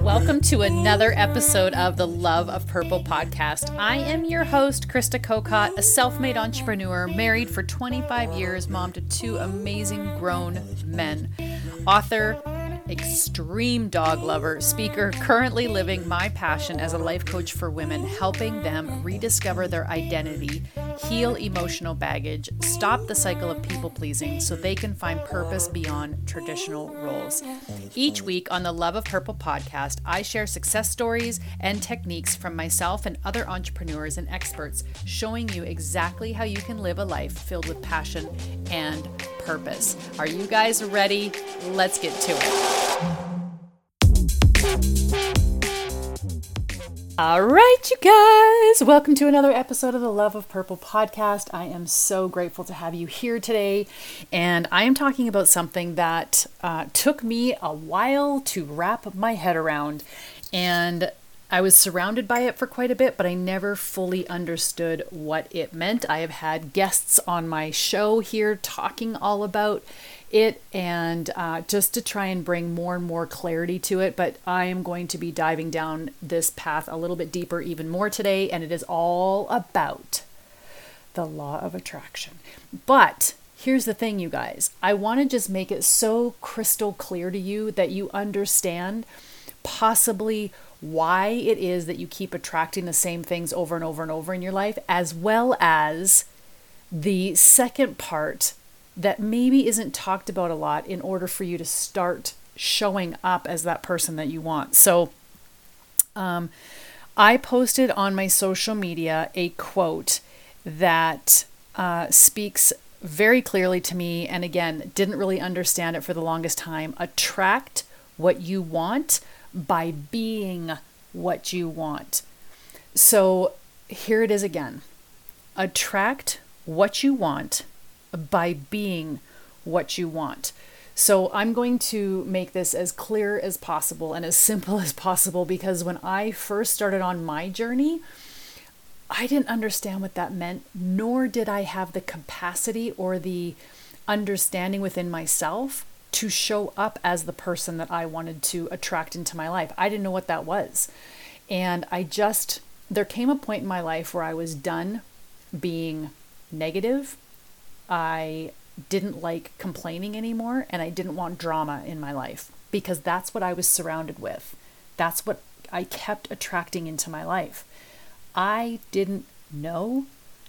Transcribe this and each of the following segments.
Welcome to another episode of the Love of Purple podcast. I am your host, Krista Kokot, a self made entrepreneur, married for 25 years, mom to two amazing grown men, author, extreme dog lover, speaker, currently living my passion as a life coach for women, helping them rediscover their identity, heal emotional baggage, stop the cycle of people pleasing so they can find purpose beyond traditional roles. Each week on the Love of Purple podcast, I share success stories and techniques from myself and other entrepreneurs and experts, showing you exactly how you can live a life filled with passion and purpose. Are you guys ready? Let's get to it. All right, you guys, welcome to another episode of the Love of Purple podcast. I am so grateful to have you here today, and I am talking about something that uh, took me a while to wrap my head around. And I was surrounded by it for quite a bit, but I never fully understood what it meant. I have had guests on my show here talking all about it and uh, just to try and bring more and more clarity to it. But I am going to be diving down this path a little bit deeper, even more today, and it is all about the law of attraction. But here's the thing, you guys I want to just make it so crystal clear to you that you understand possibly why it is that you keep attracting the same things over and over and over in your life, as well as the second part that maybe isn't talked about a lot in order for you to start showing up as that person that you want. So, um, I posted on my social media a quote that uh, speaks very clearly to me, and again, didn't really understand it for the longest time. Attract what you want by being what you want. So here it is again attract what you want by being what you want. So I'm going to make this as clear as possible and as simple as possible because when I first started on my journey, I didn't understand what that meant, nor did I have the capacity or the understanding within myself to show up as the person that I wanted to attract into my life. I didn't know what that was. And I just, there came a point in my life where I was done being negative. I didn't like complaining anymore and I didn't want drama in my life because that's what I was surrounded with. That's what I kept attracting into my life. I didn't know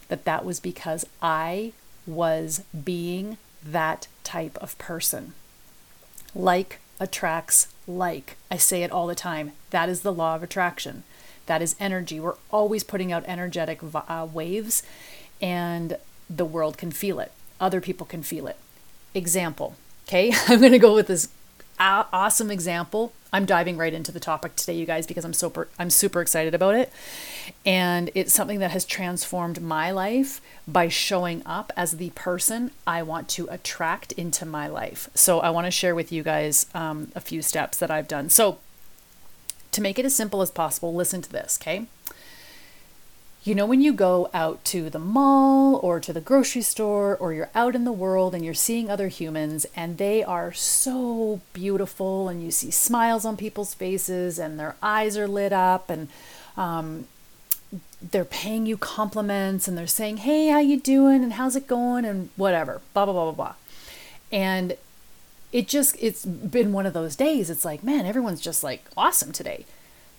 that that was because I was being that type of person. Like attracts like. I say it all the time. That is the law of attraction. That is energy. We're always putting out energetic uh, waves, and the world can feel it. Other people can feel it. Example. Okay, I'm going to go with this awesome example. I'm diving right into the topic today, you guys, because I'm super I'm super excited about it. And it's something that has transformed my life by showing up as the person I want to attract into my life. So I want to share with you guys um, a few steps that I've done. So to make it as simple as possible, listen to this, okay? You know, when you go out to the mall or to the grocery store or you're out in the world and you're seeing other humans and they are so beautiful and you see smiles on people's faces and their eyes are lit up and um, they're paying you compliments and they're saying, hey, how you doing and how's it going and whatever, blah, blah, blah, blah, blah. And it just, it's been one of those days. It's like, man, everyone's just like awesome today.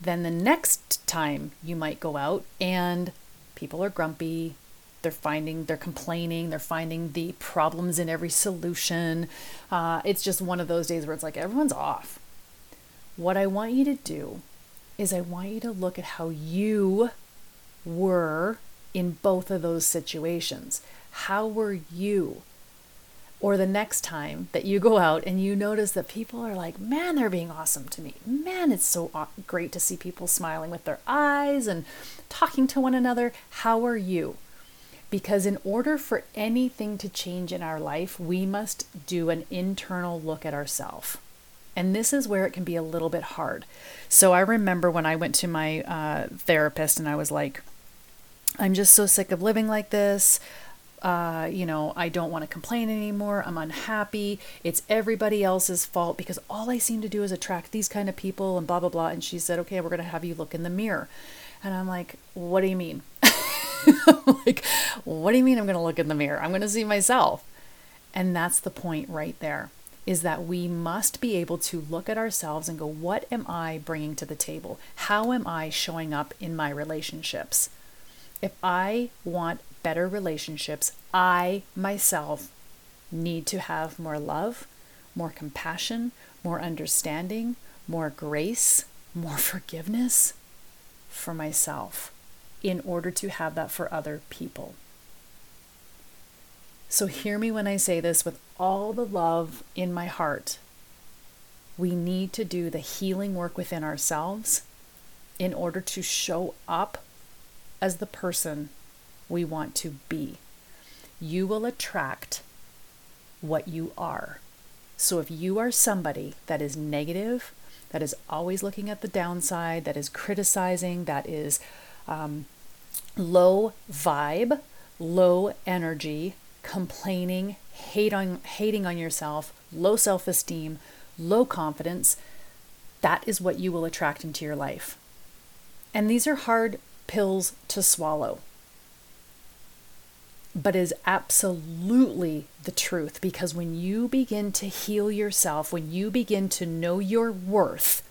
Then the next time you might go out and people are grumpy, they're finding, they're complaining, they're finding the problems in every solution. Uh, it's just one of those days where it's like everyone's off. What I want you to do is I want you to look at how you were in both of those situations. How were you? Or the next time that you go out and you notice that people are like, man, they're being awesome to me. Man, it's so great to see people smiling with their eyes and talking to one another. How are you? Because in order for anything to change in our life, we must do an internal look at ourselves. And this is where it can be a little bit hard. So I remember when I went to my uh, therapist and I was like, I'm just so sick of living like this. Uh, you know, I don't want to complain anymore. I'm unhappy. It's everybody else's fault because all I seem to do is attract these kind of people and blah, blah, blah. And she said, okay, we're going to have you look in the mirror. And I'm like, what do you mean? like, what do you mean I'm going to look in the mirror? I'm going to see myself. And that's the point right there is that we must be able to look at ourselves and go, what am I bringing to the table? How am I showing up in my relationships? If I want better relationships, I myself need to have more love, more compassion, more understanding, more grace, more forgiveness for myself in order to have that for other people. So, hear me when I say this with all the love in my heart. We need to do the healing work within ourselves in order to show up as the person we want to be. You will attract what you are. So if you are somebody that is negative, that is always looking at the downside, that is criticizing, that is um, low vibe, low energy, complaining, hate on, hating on yourself, low self esteem, low confidence, that is what you will attract into your life. And these are hard pills to swallow but is absolutely the truth because when you begin to heal yourself, when you begin to know your worth,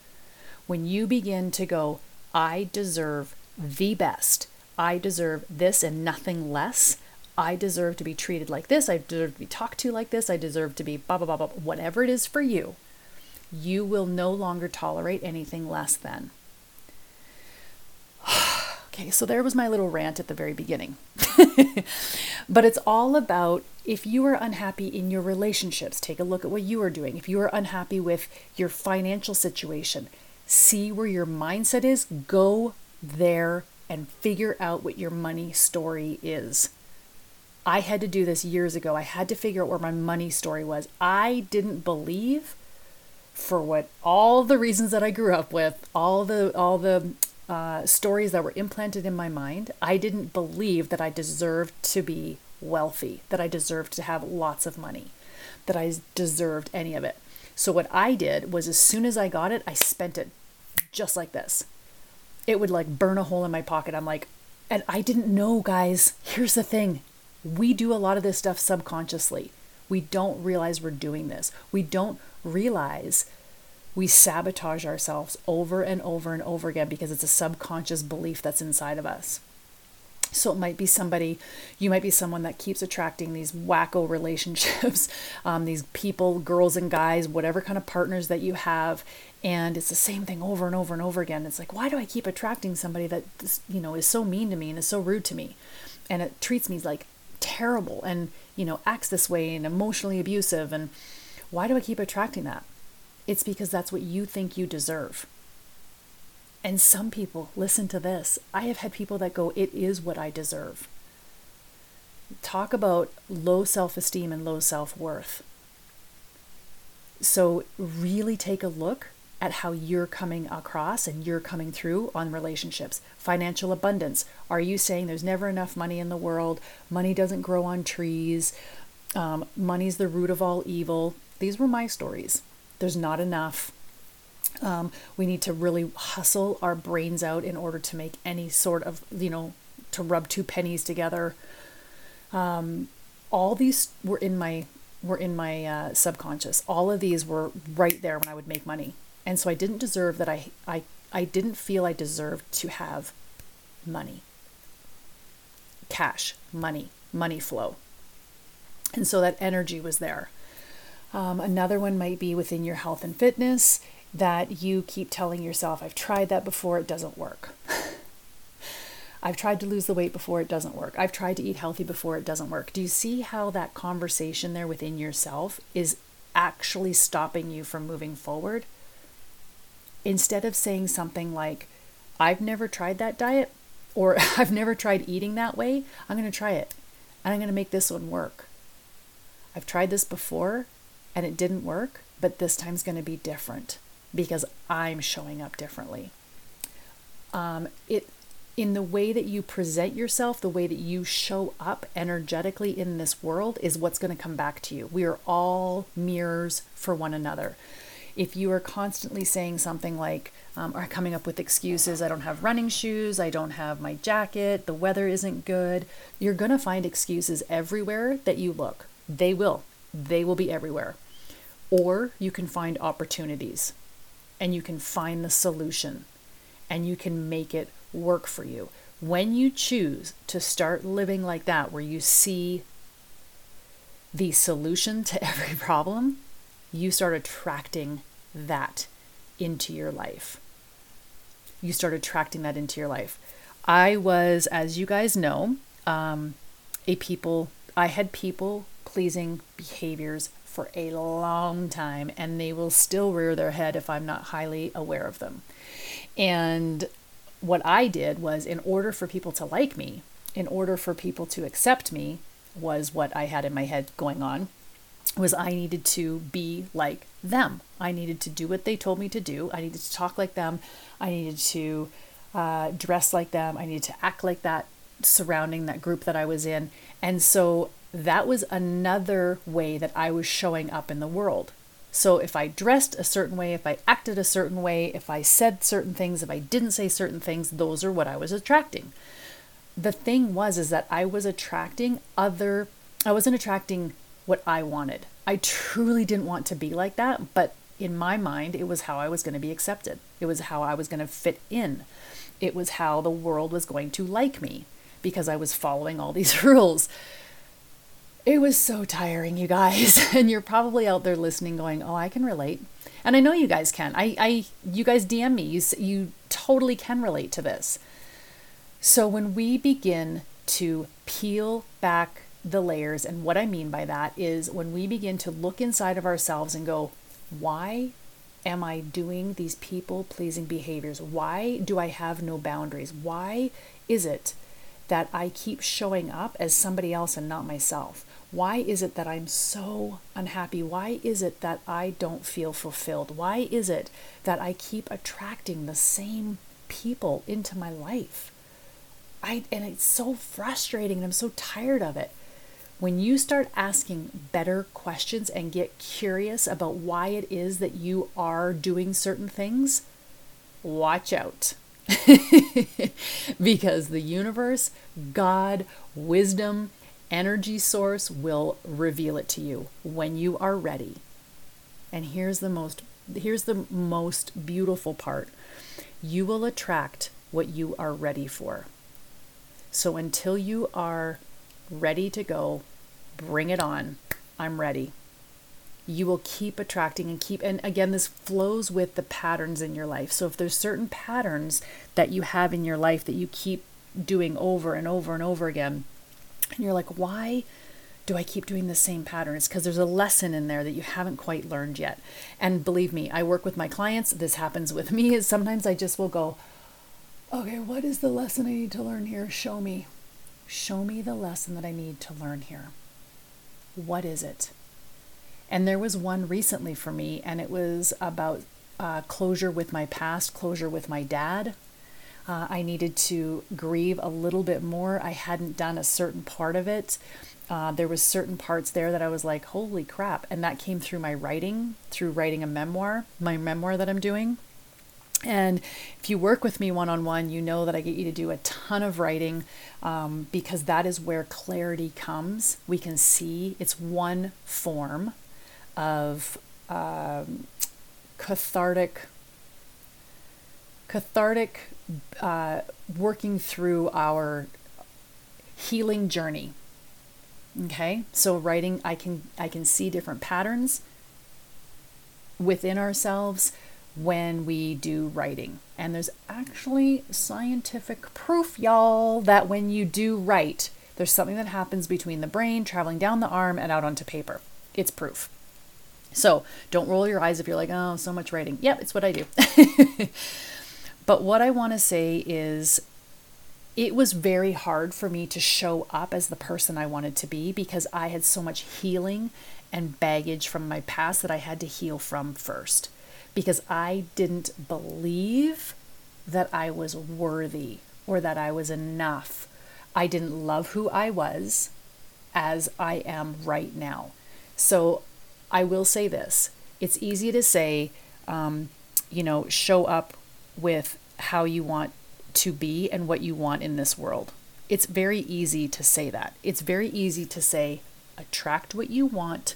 when you begin to go, I deserve the best, I deserve this and nothing less. I deserve to be treated like this. I deserve to be talked to like this. I deserve to be blah, blah, blah, blah. Whatever it is for you, you will no longer tolerate anything less than. Okay, so there was my little rant at the very beginning. but it's all about if you are unhappy in your relationships, take a look at what you are doing. If you are unhappy with your financial situation, see where your mindset is, go there and figure out what your money story is. I had to do this years ago. I had to figure out where my money story was. I didn't believe for what all the reasons that I grew up with, all the all the uh, stories that were implanted in my mind, I didn't believe that I deserved to be wealthy, that I deserved to have lots of money, that I deserved any of it. So, what I did was, as soon as I got it, I spent it just like this. It would like burn a hole in my pocket. I'm like, and I didn't know, guys. Here's the thing we do a lot of this stuff subconsciously. We don't realize we're doing this. We don't realize we sabotage ourselves over and over and over again because it's a subconscious belief that's inside of us. So it might be somebody, you might be someone that keeps attracting these wacko relationships, um, these people, girls and guys, whatever kind of partners that you have, and it's the same thing over and over and over again. It's like, why do I keep attracting somebody that you know is so mean to me and is so rude to me, and it treats me like terrible and you know acts this way and emotionally abusive, and why do I keep attracting that? It's because that's what you think you deserve. And some people, listen to this. I have had people that go, It is what I deserve. Talk about low self esteem and low self worth. So, really take a look at how you're coming across and you're coming through on relationships. Financial abundance. Are you saying there's never enough money in the world? Money doesn't grow on trees. Um, money's the root of all evil. These were my stories. There's not enough. Um, we need to really hustle our brains out in order to make any sort of, you know, to rub two pennies together. Um, all these were in my were in my uh, subconscious. All of these were right there when I would make money, and so I didn't deserve that. I I I didn't feel I deserved to have money, cash, money, money flow, and so that energy was there. Um, another one might be within your health and fitness that you keep telling yourself, I've tried that before, it doesn't work. I've tried to lose the weight before, it doesn't work. I've tried to eat healthy before, it doesn't work. Do you see how that conversation there within yourself is actually stopping you from moving forward? Instead of saying something like, I've never tried that diet, or I've never tried eating that way, I'm going to try it and I'm going to make this one work. I've tried this before and it didn't work, but this time's going to be different because I'm showing up differently. Um, it in the way that you present yourself, the way that you show up energetically in this world is what's going to come back to you. We are all mirrors for one another. If you are constantly saying something like, um, or coming up with excuses, I don't have running shoes, I don't have my jacket, the weather isn't good, you're going to find excuses everywhere that you look. They will. They will be everywhere. Or you can find opportunities and you can find the solution and you can make it work for you. When you choose to start living like that, where you see the solution to every problem, you start attracting that into your life. You start attracting that into your life. I was, as you guys know, um, a people, I had people pleasing behaviors for a long time, and they will still rear their head if I'm not highly aware of them. And what I did was, in order for people to like me, in order for people to accept me, was what I had in my head going on was I needed to be like them. I needed to do what they told me to do. I needed to talk like them. I needed to uh, dress like them. I needed to act like that surrounding that group that I was in. And so that was another way that I was showing up in the world. So if I dressed a certain way, if I acted a certain way, if I said certain things, if I didn't say certain things, those are what I was attracting. The thing was is that I was attracting other I wasn't attracting what I wanted. I truly didn't want to be like that, but in my mind it was how I was going to be accepted. It was how I was going to fit in. It was how the world was going to like me because I was following all these rules. It was so tiring, you guys. And you're probably out there listening going, "Oh, I can relate." And I know you guys can. I I you guys DM me. You you totally can relate to this. So when we begin to peel back the layers and what I mean by that is when we begin to look inside of ourselves and go, "Why am I doing these people pleasing behaviors? Why do I have no boundaries? Why is it that I keep showing up as somebody else and not myself? Why is it that I'm so unhappy? Why is it that I don't feel fulfilled? Why is it that I keep attracting the same people into my life? I and it's so frustrating and I'm so tired of it. When you start asking better questions and get curious about why it is that you are doing certain things, watch out. because the universe, God, wisdom, energy source will reveal it to you when you are ready. And here's the most here's the most beautiful part. You will attract what you are ready for. So until you are ready to go, bring it on. I'm ready. You will keep attracting and keep and again this flows with the patterns in your life. So if there's certain patterns that you have in your life that you keep doing over and over and over again, and you're like, why do I keep doing the same pattern? It's because there's a lesson in there that you haven't quite learned yet. And believe me, I work with my clients. This happens with me. Is sometimes I just will go, okay, what is the lesson I need to learn here? Show me. Show me the lesson that I need to learn here. What is it? And there was one recently for me, and it was about uh, closure with my past, closure with my dad. Uh, I needed to grieve a little bit more. I hadn't done a certain part of it. Uh, there was certain parts there that I was like, holy crap. And that came through my writing, through writing a memoir, my memoir that I'm doing. And if you work with me one on one, you know that I get you to do a ton of writing um, because that is where clarity comes. We can see it's one form of um, cathartic, cathartic uh, working through our healing journey. Okay, so writing, I can I can see different patterns within ourselves when we do writing. And there's actually scientific proof, y'all, that when you do write, there's something that happens between the brain traveling down the arm and out onto paper. It's proof. So don't roll your eyes if you're like, oh, so much writing. Yep, it's what I do. But what I want to say is it was very hard for me to show up as the person I wanted to be because I had so much healing and baggage from my past that I had to heal from first. Because I didn't believe that I was worthy or that I was enough. I didn't love who I was as I am right now. So I will say this it's easy to say, um, you know, show up with how you want to be and what you want in this world. It's very easy to say that. It's very easy to say, attract what you want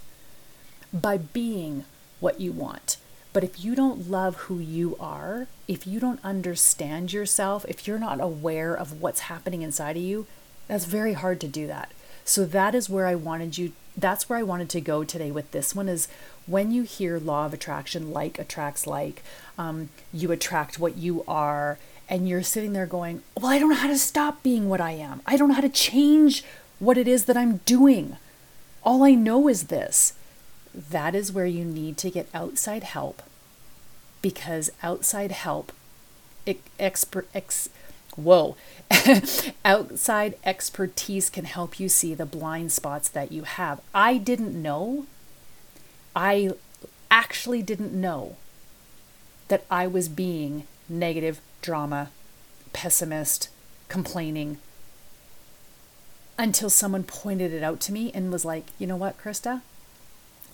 by being what you want. But if you don't love who you are, if you don't understand yourself, if you're not aware of what's happening inside of you, that's very hard to do that. So that is where I wanted you that's where I wanted to go today with this one is when you hear law of attraction like attracts like um, you attract what you are and you're sitting there going well i don't know how to stop being what i am. I don't know how to change what it is that i'm doing. All i know is this. That is where you need to get outside help because outside help expert ex, whoa outside expertise can help you see the blind spots that you have. I didn't know i actually didn't know that i was being negative drama pessimist complaining until someone pointed it out to me and was like you know what krista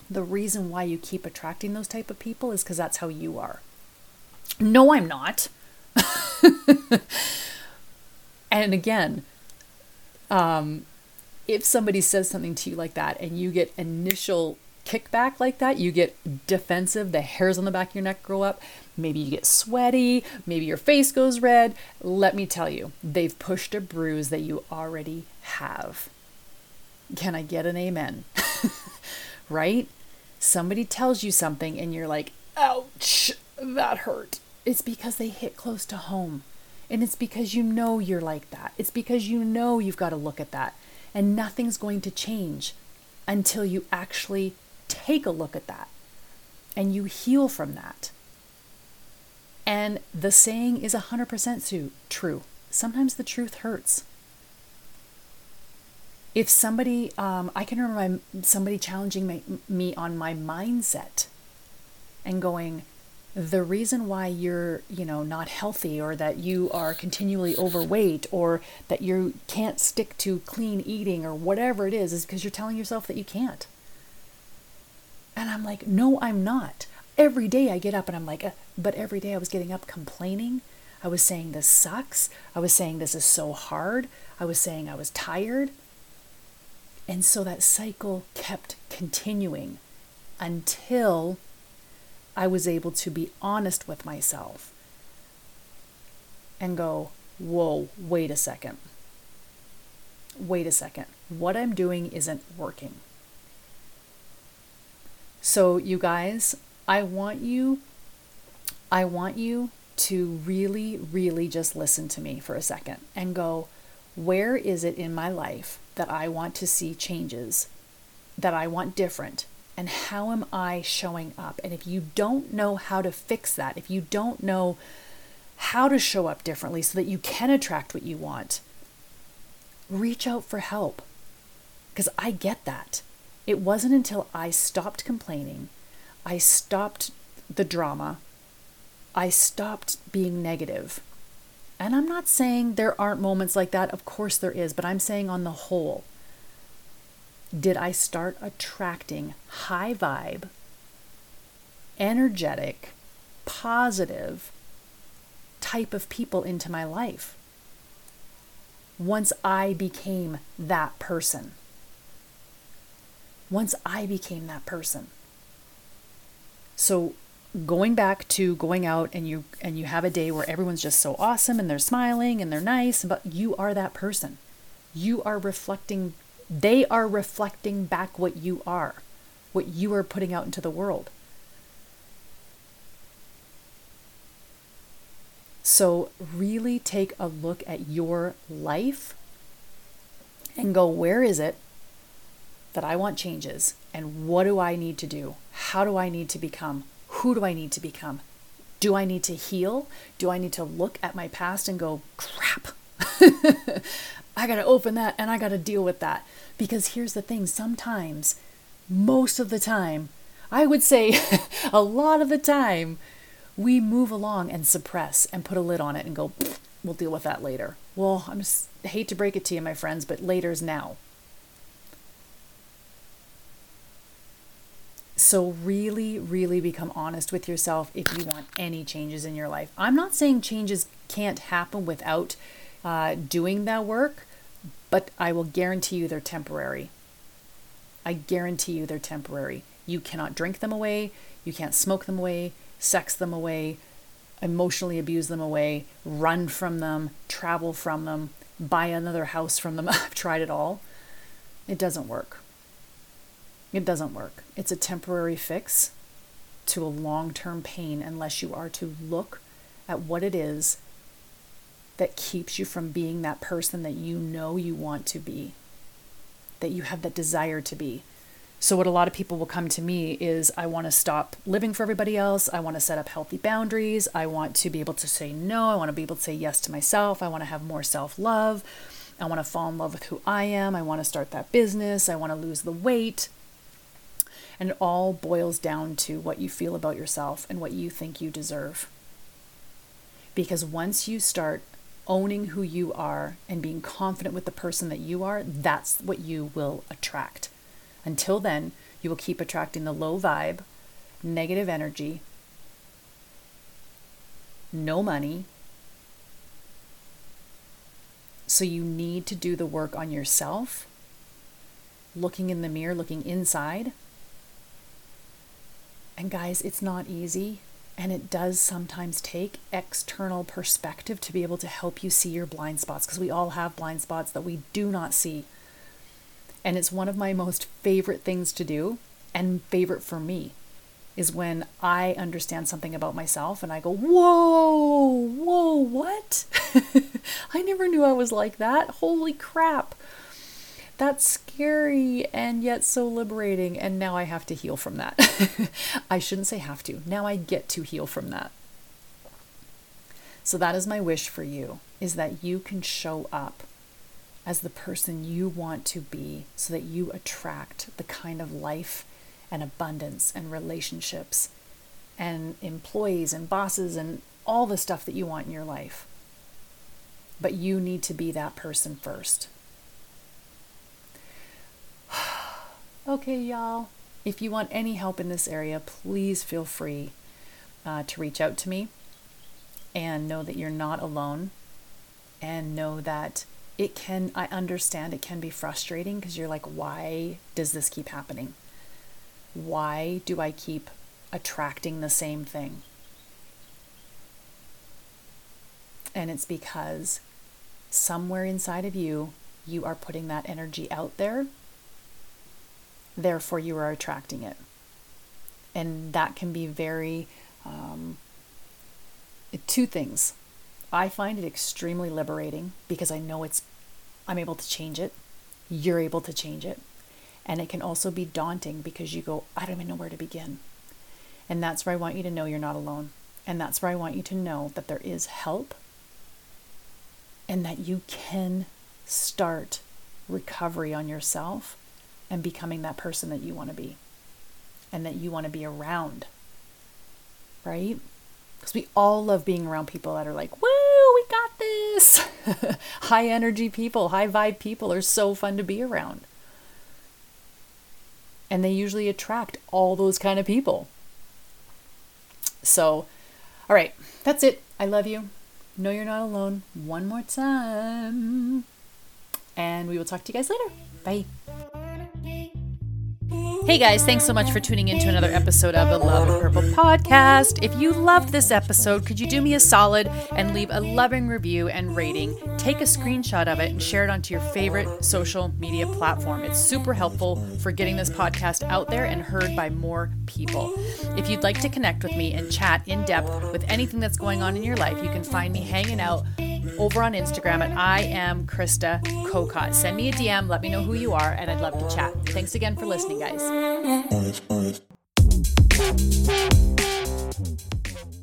the reason why you keep attracting those type of people is because that's how you are. No, I'm not. and again, um, if somebody says something to you like that and you get initial kickback like that, you get defensive, the hairs on the back of your neck grow up, maybe you get sweaty, maybe your face goes red. Let me tell you, they've pushed a bruise that you already have. Can I get an amen? right? somebody tells you something and you're like, ouch, that hurt. It's because they hit close to home. And it's because you know you're like that. It's because you know you've got to look at that. And nothing's going to change until you actually take a look at that and you heal from that. And the saying is 100% true. Sometimes the truth hurts if somebody um, i can remember somebody challenging my, me on my mindset and going the reason why you're you know not healthy or that you are continually overweight or that you can't stick to clean eating or whatever it is is because you're telling yourself that you can't and i'm like no i'm not every day i get up and i'm like uh, but every day i was getting up complaining i was saying this sucks i was saying this is so hard i was saying i was tired and so that cycle kept continuing until I was able to be honest with myself and go, whoa, wait a second. Wait a second. What I'm doing isn't working. So, you guys, I want you, I want you to really, really just listen to me for a second and go, where is it in my life that I want to see changes, that I want different, and how am I showing up? And if you don't know how to fix that, if you don't know how to show up differently so that you can attract what you want, reach out for help. Because I get that. It wasn't until I stopped complaining, I stopped the drama, I stopped being negative and I'm not saying there aren't moments like that. Of course there is. But I'm saying on the whole, did I start attracting high vibe, energetic, positive type of people into my life once I became that person? Once I became that person. So going back to going out and you and you have a day where everyone's just so awesome and they're smiling and they're nice but you are that person you are reflecting they are reflecting back what you are what you are putting out into the world so really take a look at your life and go where is it that I want changes and what do I need to do how do I need to become who do I need to become? Do I need to heal? Do I need to look at my past and go, crap, I got to open that and I got to deal with that? Because here's the thing sometimes, most of the time, I would say a lot of the time, we move along and suppress and put a lid on it and go, we'll deal with that later. Well, I'm just I hate to break it to you, my friends, but later's now. So, really, really become honest with yourself if you want any changes in your life. I'm not saying changes can't happen without uh, doing that work, but I will guarantee you they're temporary. I guarantee you they're temporary. You cannot drink them away, you can't smoke them away, sex them away, emotionally abuse them away, run from them, travel from them, buy another house from them. I've tried it all. It doesn't work. It doesn't work. It's a temporary fix to a long term pain unless you are to look at what it is that keeps you from being that person that you know you want to be, that you have that desire to be. So, what a lot of people will come to me is I want to stop living for everybody else. I want to set up healthy boundaries. I want to be able to say no. I want to be able to say yes to myself. I want to have more self love. I want to fall in love with who I am. I want to start that business. I want to lose the weight. And it all boils down to what you feel about yourself and what you think you deserve. Because once you start owning who you are and being confident with the person that you are, that's what you will attract. Until then, you will keep attracting the low vibe, negative energy, no money. So you need to do the work on yourself, looking in the mirror, looking inside and guys, it's not easy. And it does sometimes take external perspective to be able to help you see your blind spots because we all have blind spots that we do not see. And it's one of my most favorite things to do and favorite for me is when I understand something about myself and I go, Whoa, whoa, what? I never knew I was like that. Holy crap that's scary and yet so liberating. And now I have to heal from that. I shouldn't say have to. Now I get to heal from that. So that is my wish for you is that you can show up as the person you want to be so that you attract the kind of life and abundance and relationships and employees and bosses and all the stuff that you want in your life. But you need to be that person first. Okay, y'all. If you want any help in this area, please feel free uh, to reach out to me and know that you're not alone and know that it can, I understand it can be frustrating because you're like, why does this keep happening? Why do I keep attracting the same thing? And it's because somewhere inside of you, you are putting that energy out there therefore you are attracting it. And that can be very, um, two things. I find it extremely liberating because I know it's, I'm able to change it. You're able to change it. And it can also be daunting because you go, I don't even know where to begin. And that's where I want you to know you're not alone. And that's where I want you to know that there is help and that you can start recovery on yourself and becoming that person that you want to be and that you want to be around. Right? Because we all love being around people that are like, woo, we got this. high energy people, high vibe people are so fun to be around. And they usually attract all those kind of people. So, all right, that's it. I love you. Know you're not alone. One more time. And we will talk to you guys later. Bye. Hey guys, thanks so much for tuning in to another episode of the Love and Purple podcast. If you loved this episode, could you do me a solid and leave a loving review and rating? Take a screenshot of it and share it onto your favorite social media platform. It's super helpful for getting this podcast out there and heard by more people. If you'd like to connect with me and chat in depth with anything that's going on in your life, you can find me hanging out over on Instagram at I am Krista Kokot. Send me a DM, let me know who you are, and I'd love to chat. Thanks again for listening, guys.